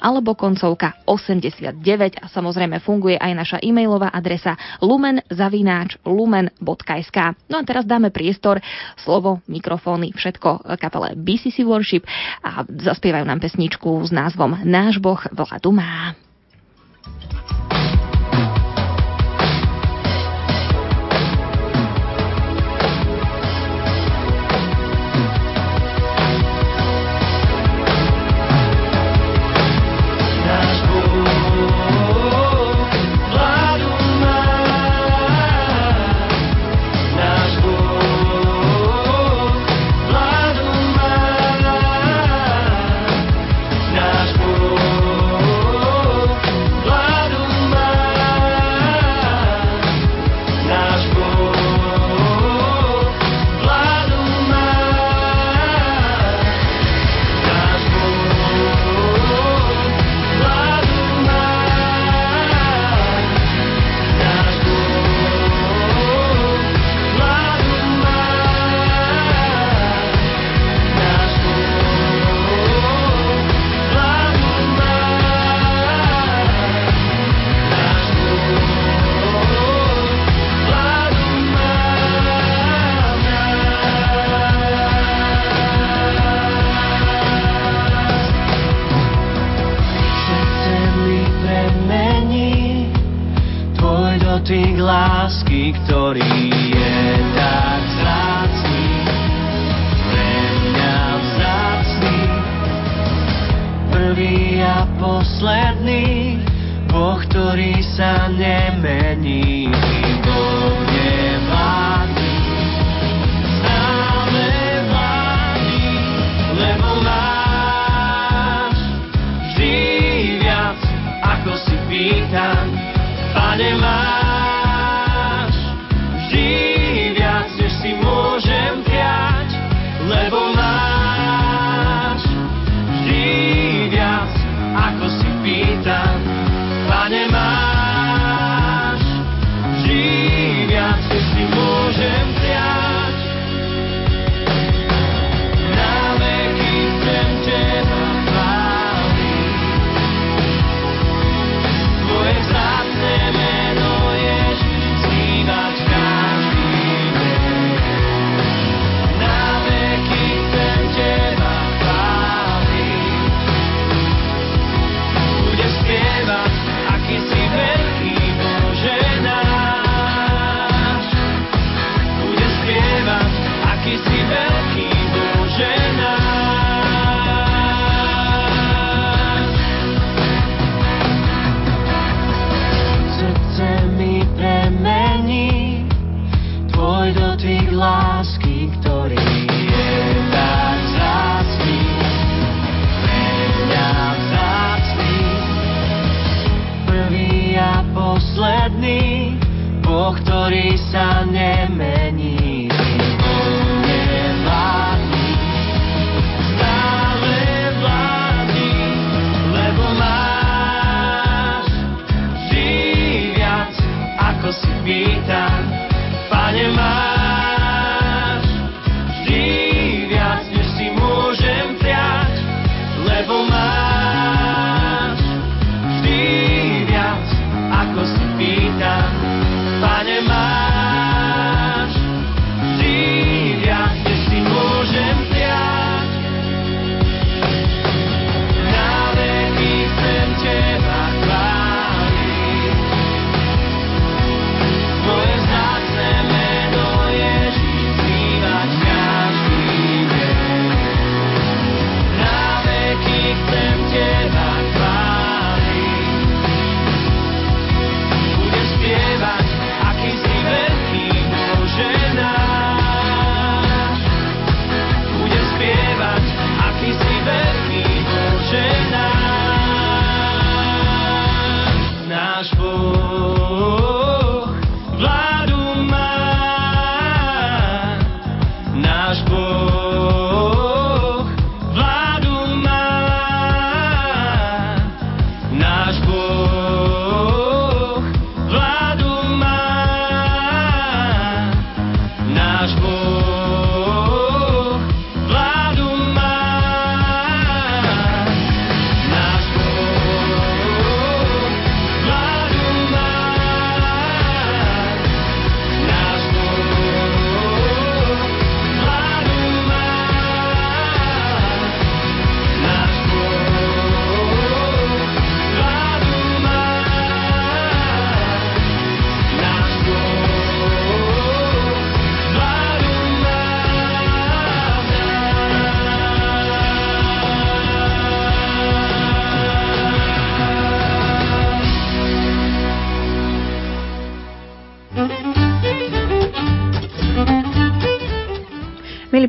alebo koncovka 89 a samozrejme funguje aj naša e-mailová adresa lumen.lumen.sk No a teraz dáme priestor, slovo, mikrofóny, všetko kapele BCC Worship a zaspievajú nám pesničku s názvom Náš Boh vládu má.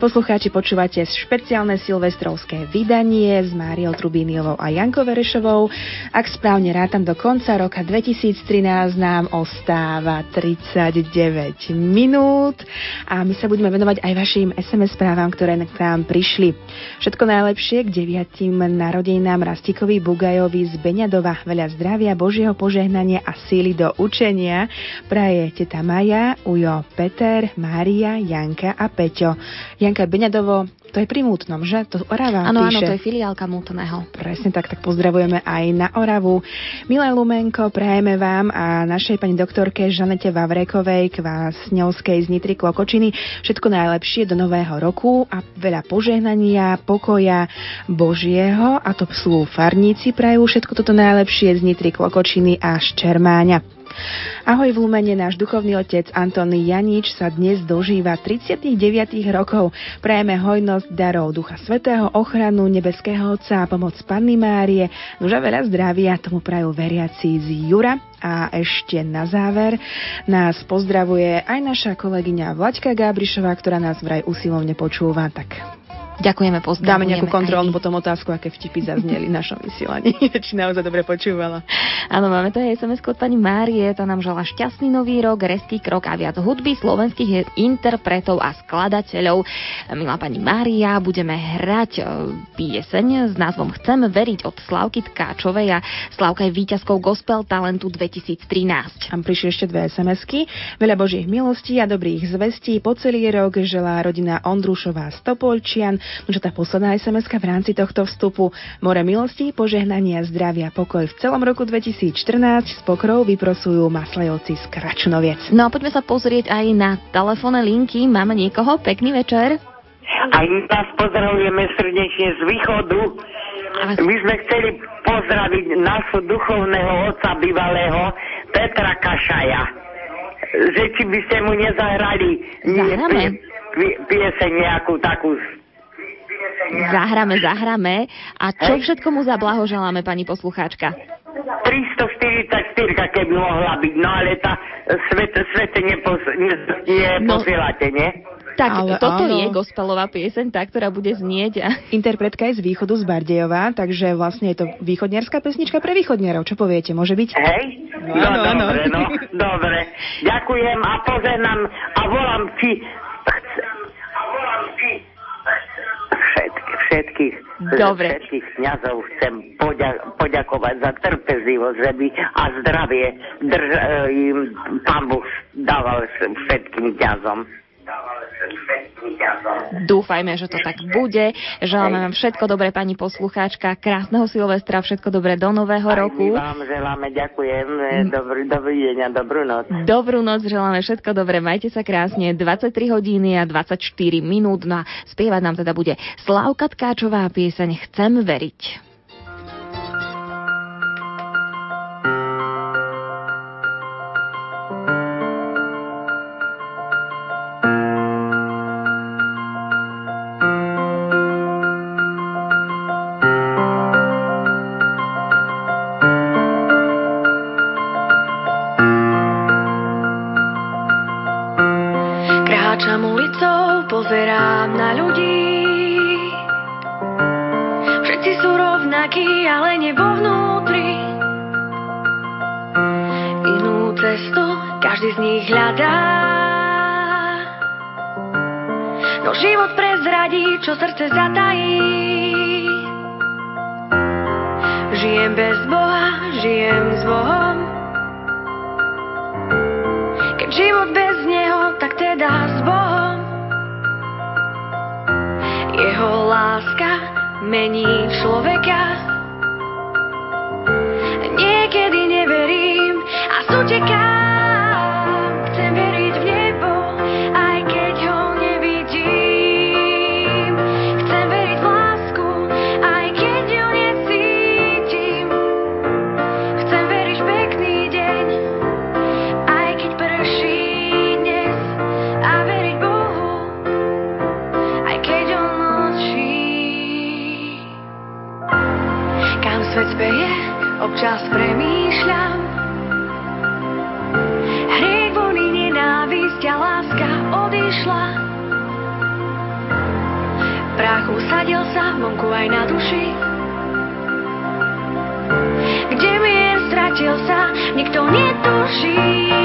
Poslucháči, počúvate špeciálne silvestrovské vydanie s Máriou Trubíniovou a Jankou Verešovou. Ak správne rátam, do konca roka 2013 nám ostáva 39 minút a my sa budeme venovať aj vašim SMS správam, ktoré k nám prišli. Všetko najlepšie k deviatim narodenám Rastikovi Bugajovi z Beňadova. Veľa zdravia, Božieho požehnania a síly do učenia praje teta Maja, Ujo, Peter, Mária, Janka a Peťo. Janka Beňadovo, to je pri Mútnom, že? To Orava Áno, áno, to je filiálka Mútneho. Presne tak, tak pozdravujeme aj na Oravu. Milé Lumenko, prajeme vám a našej pani doktorke Žanete Vavrekovej, Kvásňovskej z Nitry Klokočiny všetko najlepšie do nového roku a veľa požehnania, pokoja Božieho a to sú farníci prajú všetko toto najlepšie z Nitry Klokočiny a z Čermáňa. Ahoj v Lumene, náš duchovný otec Antony Janič sa dnes dožíva 39 rokov. Prajeme hojnosť darov Ducha Svetého, ochranu nebeského Otca a pomoc Panny Márie. Nož a veľa zdravia tomu prajú veriaci z Jura. A ešte na záver nás pozdravuje aj naša kolegyňa Vlaďka Gábrišová, ktorá nás vraj usilovne počúva. Tak Ďakujeme, pozdravujeme. Dáme nejakú kontrolnú potom otázku, aké vtipy zazneli v našom vysielaní. Či naozaj dobre počúvala. Áno, máme tu aj sms od pani Márie, tá nám žala šťastný nový rok, reský krok a viac hudby slovenských interpretov a skladateľov. Milá pani Mária, budeme hrať e, pieseň s názvom Chcem veriť od Slavky Tkáčovej a Slavka je víťazkou Gospel Talentu 2013. Tam prišli ešte dve SMS-ky. Veľa Božích milostí a dobrých zvestí po celý rok želá rodina Ondrušová Stopolčian. No čo tá posledná sms v rámci tohto vstupu. More milostí, požehnania, zdravia, pokoj v celom roku 2014 s pokrou vyprosujú maslejovci z Kračnoviec. No a poďme sa pozrieť aj na telefónne linky. Máme niekoho? Pekný večer. Aj my vás pozdravujeme srdečne z východu. My sme chceli pozdraviť nášho duchovného otca bývalého Petra Kašaja. Že či by ste mu nezahrali pie, pie, pieseň nejakú takú Zahráme, zahráme. A čo všetko mu zablahoželáme, pani poslucháčka? 344, keby mohla byť, no ale tá svete, svete nepos, ne, neposielate, nie? Tak, Ale toto áno. je gospelová pieseň, tá, ktorá bude znieť. A... Interpretka je z východu z Bardejova, takže vlastne je to východniarská pesnička pre východniarov. Čo poviete, môže byť? Hej? No, No, áno, áno. dobre, no, dobre. Ďakujem a poženám a volám ti všetkých, Dobre. všetkých kniazov chcem poďa- poďakovať za trpezlivosť, že by a zdravie drž, e, im pán Boh dával všetkým kniazom. Dúfajme, že to tak bude. Želáme vám všetko dobré, pani poslucháčka. Krásneho Silvestra, všetko dobré do nového Aj roku. vám želáme, ďakujem, dobrý, dobrý deň a dobrú noc. Dobrú noc, želáme všetko dobré, majte sa krásne, 23 hodiny a 24 minút, no a spievať nám teda bude Slávka Tkáčová pieseň Chcem veriť. Usadil sa vonku aj na duši. Kde mier stratil sa, nikto netuší.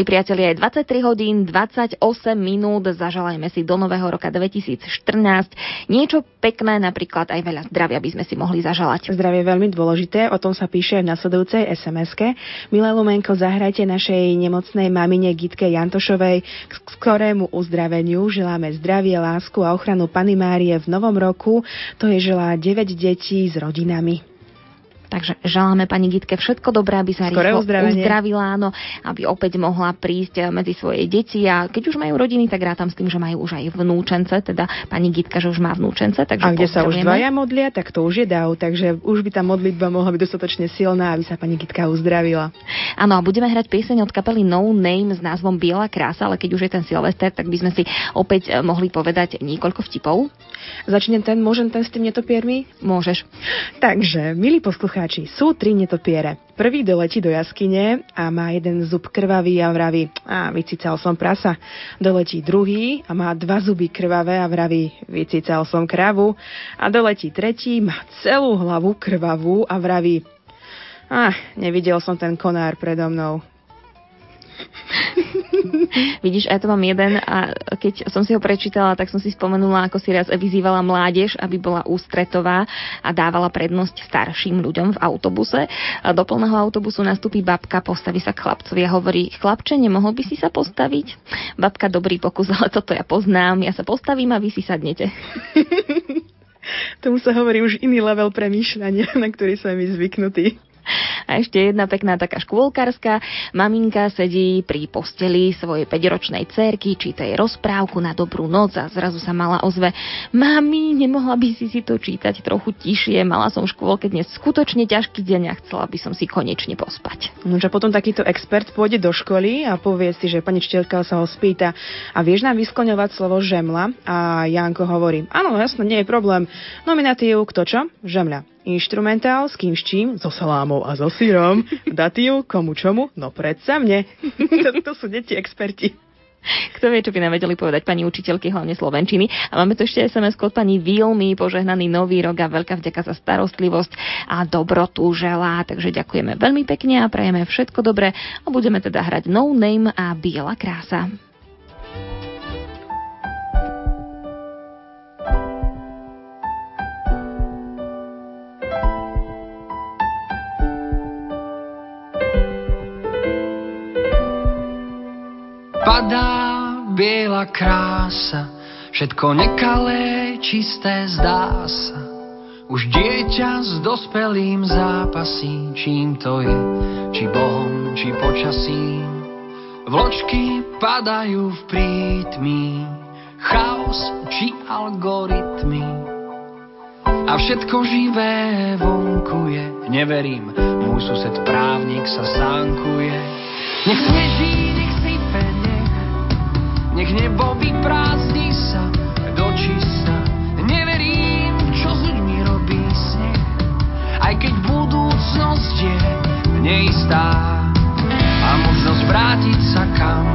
Milí priatelia, je 23 hodín 28 minút, zaželajme si do nového roka 2014 niečo pekné, napríklad aj veľa zdravia by sme si mohli zaželať. Zdravie je veľmi dôležité, o tom sa píše v nasledujúcej SMS-ke. Milé Lumenko, zahrajte našej nemocnej mamine Gitke Jantošovej, k skorému uzdraveniu. Želáme zdravie, lásku a ochranu Pany Márie v novom roku. To je želá 9 detí s rodinami. Takže želáme pani Gitke všetko dobré, aby sa rýchlo uzdravenie. uzdravila, áno, aby opäť mohla prísť medzi svoje deti a keď už majú rodiny, tak rátam s tým, že majú už aj vnúčence, teda pani Gitka, že už má vnúčence, takže A kde sa už dvaja modlia, tak to už je dav, takže už by tá modlitba mohla byť dostatočne silná, aby sa pani Gitka uzdravila. Áno, a budeme hrať pieseň od kapely No Name s názvom Biela krása, ale keď už je ten Silvester, tak by sme si opäť eh, mohli povedať niekoľko vtipov. Začnem ten, môžem ten s tým netopiermi? Môžeš. Takže, milí poslucháči, sú tri netopiere. Prvý doletí do jaskyne a má jeden zub krvavý a vraví, a vycícal som prasa. Doletí druhý a má dva zuby krvavé a vraví, vycícal som kravu. A doletí tretí, má celú hlavu krvavú a vraví, a nevidel som ten konár predo mnou. Vidíš, ja to mám jeden a keď som si ho prečítala, tak som si spomenula, ako si raz vyzývala mládež, aby bola ústretová a dávala prednosť starším ľuďom v autobuse. A do plného autobusu nastúpi babka, postaví sa k chlapcovi a hovorí, chlapče, nemohol by si sa postaviť? Babka, dobrý pokus, ale toto ja poznám, ja sa postavím a vy si sadnete. Tomu sa hovorí už iný level premýšľania, na ktorý sme my zvyknutí. A ešte jedna pekná taká škôlkarská. Maminka sedí pri posteli svojej 5-ročnej cerky, číta jej rozprávku na dobrú noc a zrazu sa mala ozve. Mami, nemohla by si si to čítať trochu tišie, mala som v škôlke dnes skutočne ťažký deň a chcela by som si konečne pospať. No, že potom takýto expert pôjde do školy a povie si, že pani čiteľka sa ho spýta a vieš nám vyskloňovať slovo žemla? A Janko hovorí, áno, jasno, nie je problém. Nominatív, kto čo? Žemľa. Inštrumentál, s kým s čím? So salámou a so sírom. Datív, komu čomu? No predsa mne. to, to sú deti experti. Kto vie, čo by nám vedeli povedať pani učiteľky, hlavne Slovenčiny. A máme tu ešte SMS od pani Vilmy, požehnaný nový rok a veľká vďaka za starostlivosť a dobrotu želá. Takže ďakujeme veľmi pekne a prajeme všetko dobré a budeme teda hrať No Name a Biela krása. Padá biela krása, všetko nekalé, čisté zdá sa. Už dieťa s dospelým zápasí, čím to je, či Bohom, či počasím. Vločky padajú v prítmi, chaos či algoritmy. A všetko živé vonkuje, neverím, môj sused právnik sa zánkuje. Nech nech, nech nebo vyprázdni sa do čista. Neverím, čo s ľuďmi robí sneh, aj keď budúcnosť je neistá. A možnosť vrátiť sa kam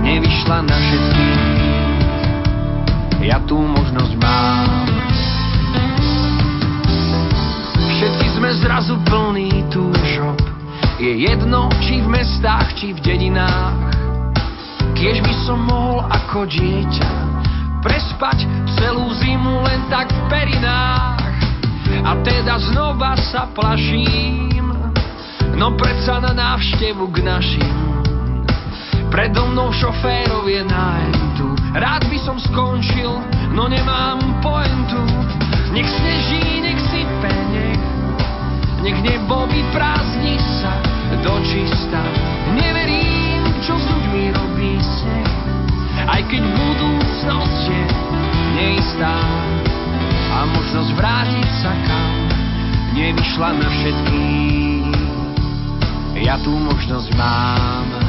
nevyšla na všetkých. Ja tú možnosť mám. Všetci sme zrazu plní túžob. Je jedno, či v mestách, či v dedinách. Kiež by som mohol ako dieťa prespať celú zimu len tak v perinách. A teda znova sa plaším, no predsa na návštevu k našim. Predo mnou šoférov je nájdu. Rád by som skončil, no nemám pointu. Nech sneží, nech sype, nech nech nebo vyprázdni sa do čista. Neverím, aj keď budúcnosť je neistá. A možnosť vrátiť sa kam nevyšla na všetkých. Ja tú možnosť mám.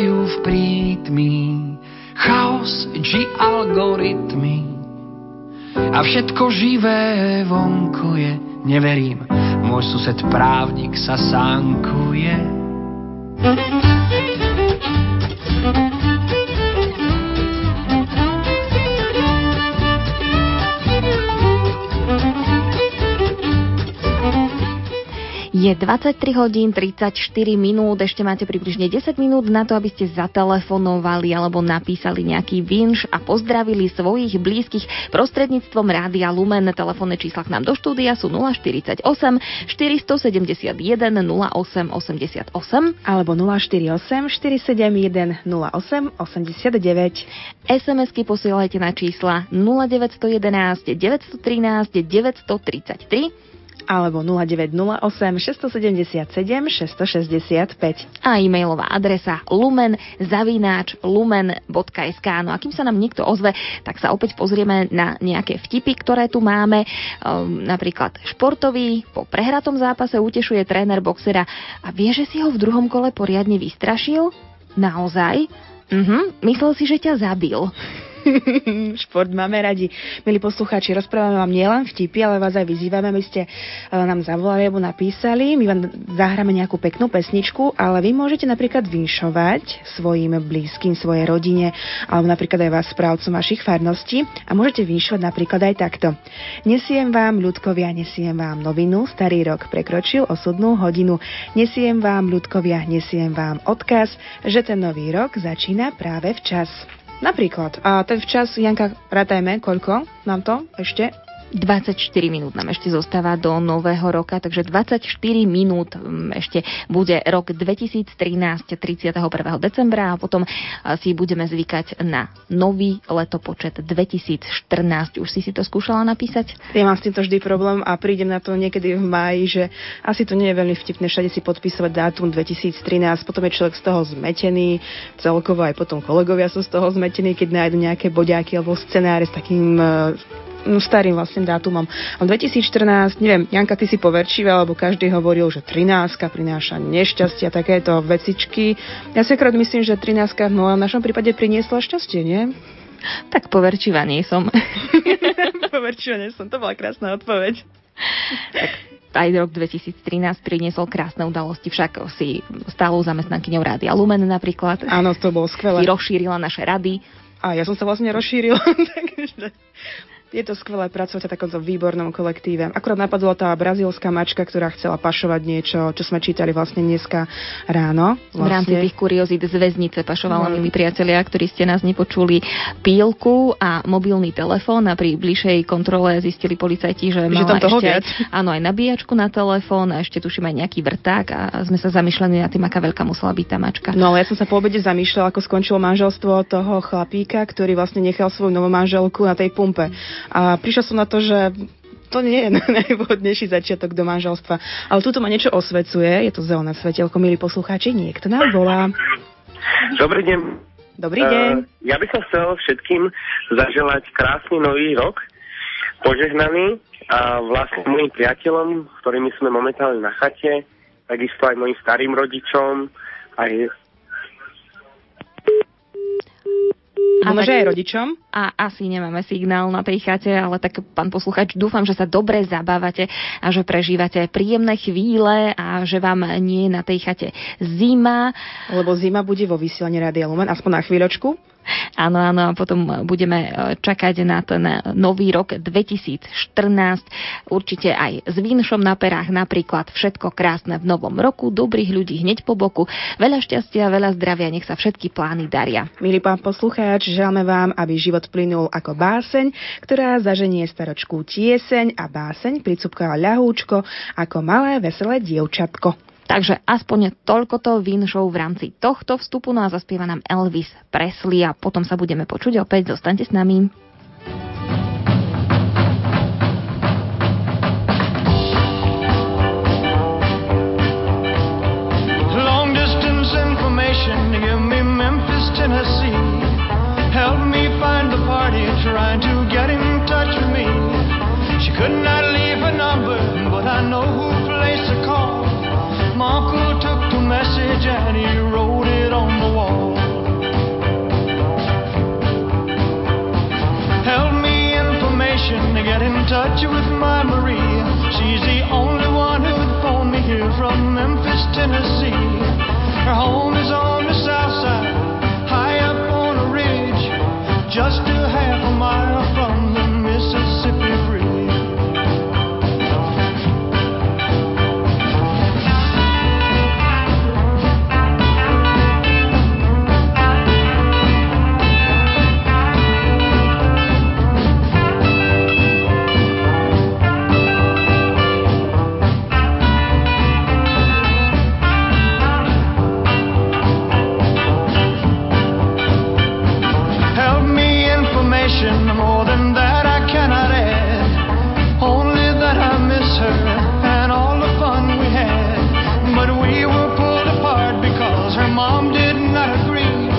Padajú v prítmi, chaos či algoritmy. A všetko živé vonku je, neverím, môj sused právnik sa sánkuje. Je 23 hodín 34 minút, ešte máte približne 10 minút na to, aby ste zatelefonovali alebo napísali nejaký vinš a pozdravili svojich blízkych prostredníctvom Rádia Lumen. Telefónne čísla k nám do štúdia sú 048 471 08 88 alebo 048 471 08 89. SMS-ky posielajte na čísla 0911 913 933 alebo 0908 677 665. A e-mailová adresa lumen zavináč lumen.sk. No a kým sa nám niekto ozve, tak sa opäť pozrieme na nejaké vtipy, ktoré tu máme. Um, napríklad športový po prehratom zápase utešuje tréner boxera a vie, že si ho v druhom kole poriadne vystrašil? Naozaj? Mhm, myslel si, že ťa zabil. Šport máme radi. Milí poslucháči, rozprávame vám nielen vtipy, ale vás aj vyzývame, aby ste e, nám zavolali alebo napísali. My vám zahráme nejakú peknú pesničku, ale vy môžete napríklad vinšovať svojim blízkym, svojej rodine, alebo napríklad aj vás správcom vašich farností a môžete vinšovať napríklad aj takto. Nesiem vám, ľudkovia, nesiem vám novinu, starý rok prekročil osudnú hodinu. Nesiem vám, ľudkovia, nesiem vám odkaz, že ten nový rok začína práve včas. Napríklad. A ten včas, Janka, rátajme, koľko? Nám to? Ešte 24 minút nám ešte zostáva do nového roka, takže 24 minút mm, ešte bude rok 2013, 31. decembra a potom si budeme zvykať na nový letopočet 2014. Už si si to skúšala napísať? Ja mám s týmto vždy problém a prídem na to niekedy v máji, že asi to nie je veľmi vtipné všade si podpísať dátum 2013, potom je človek z toho zmetený, celkovo aj potom kolegovia sú z toho zmetení, keď nájdu nejaké bodiaky alebo scenáre s takým no, starým vlastne dátumom. A 2014, neviem, Janka, ty si poverčivá, lebo každý hovoril, že 13 prináša nešťastie a takéto vecičky. Ja si akorát myslím, že 13 no, v našom prípade priniesla šťastie, nie? Tak poverčivá nie som. poverčivá nie som, to bola krásna odpoveď. tak aj rok 2013 priniesol krásne udalosti, však si stálou zamestnankyňou Rádia Lumen napríklad. Áno, to bolo skvelé. Si rozšírila naše rady. A ja som sa vlastne rozšírila, takže je to skvelé pracovať v takomto výbornom kolektíve. Akurát napadla tá brazílska mačka, ktorá chcela pašovať niečo, čo sme čítali vlastne dneska ráno. Vlastne. V rámci tých kuriozít z väznice pašovala, no. milí priatelia, ktorí ste nás nepočuli, pílku a mobilný telefón a pri bližšej kontrole zistili policajti, že, že mala ešte viac. áno, aj nabíjačku na telefón a ešte tuším aj nejaký vrták a sme sa zamýšľali na tým, aká veľká musela byť tá mačka. No ale ja som sa po obede zamýšľala, ako skončilo manželstvo toho chlapíka, ktorý vlastne nechal svoju novú manželku na tej pumpe. A prišla som na to, že to nie je najvhodnejší začiatok do manželstva. Ale tuto ma niečo osvecuje, je to zelené svetelko, milí poslucháči, niekto nám volá. Dobrý deň. Dobrý deň. Uh, ja by som chcel všetkým zaželať krásny nový rok, požehnaný a vlastne mojim priateľom, ktorými sme momentálne na chate, takisto aj mojim starým rodičom, aj A Môže aj rodičom? A asi nemáme signál na tej chate, ale tak pán posluchač, dúfam, že sa dobre zabávate a že prežívate príjemné chvíle a že vám nie je na tej chate zima. Lebo zima bude vo vysielaní Radia Lumen, aspoň na chvíľočku. Áno, áno, a potom budeme e, čakať na ten nový rok 2014. Určite aj s vínšom na perách, napríklad všetko krásne v novom roku, dobrých ľudí hneď po boku, veľa šťastia, veľa zdravia, nech sa všetky plány daria. Milý pán poslucháč, želáme vám, aby život plynul ako báseň, ktorá zaženie staročku tieseň a báseň pricupkala ľahúčko ako malé veselé dievčatko. Takže aspoň toľkoto vinšov v rámci tohto vstupu, no a zaspieva nám Elvis Presley a potom sa budeme počuť opäť. Zostaňte s nami. Tennessee. Help me find the party trying to me. She could not leave a number, but I know who placed the call. Uncle took the message and he wrote it on the wall. Help me information to get in touch with my Marie. She's the only one who'd phone me here from Memphis, Tennessee. Her home is on the south side, high up on a ridge, just a half a mile expression. More than that, I cannot add. Only that I miss her and all the fun we had. But we were pulled apart because her mom did not agree.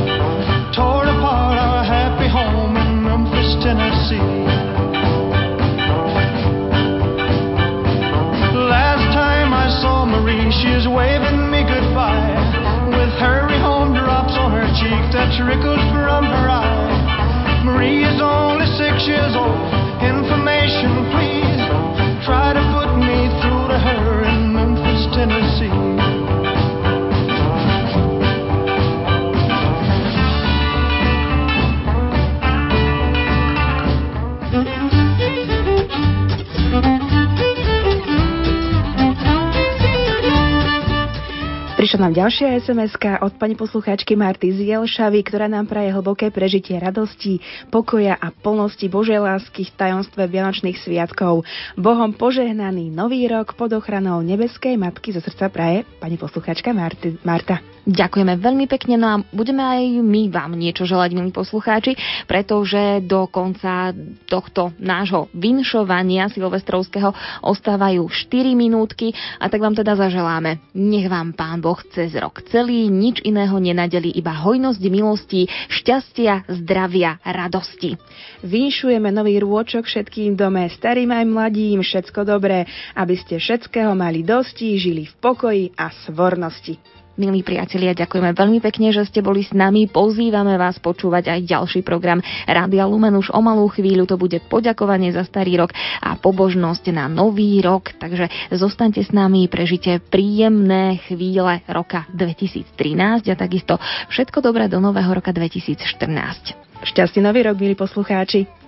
Tore apart our happy home in Memphis, Tennessee. Last time I saw Marie, she she's waving me goodbye. With hurry home drops on her cheek that trickles from her Marie is only six years old. Nám ďalšia sms od pani poslucháčky Marty z Jelšavy, ktorá nám praje hlboké prežitie radosti, pokoja a plnosti Božej lásky v tajomstve Vianočných sviatkov. Bohom požehnaný nový rok pod ochranou nebeskej matky zo srdca praje pani poslucháčka Marty, Marta. Ďakujeme veľmi pekne, no a budeme aj my vám niečo želať, milí poslucháči, pretože do konca tohto nášho vinšovania silvestrovského ostávajú 4 minútky a tak vám teda zaželáme. Nech vám Pán Boh cez rok celý nič iného nenadeli, iba hojnosť milostí, šťastia, zdravia, radosti. Vinšujeme nový rôčok všetkým dome, starým aj mladým, všetko dobré, aby ste všetkého mali dosti, žili v pokoji a svornosti. Milí priatelia, ďakujeme veľmi pekne, že ste boli s nami. Pozývame vás počúvať aj ďalší program Rádia Lumen. Už o malú chvíľu to bude poďakovanie za starý rok a pobožnosť na nový rok. Takže zostaňte s nami, prežite príjemné chvíle roka 2013 a takisto všetko dobré do nového roka 2014. Šťastný nový rok, milí poslucháči.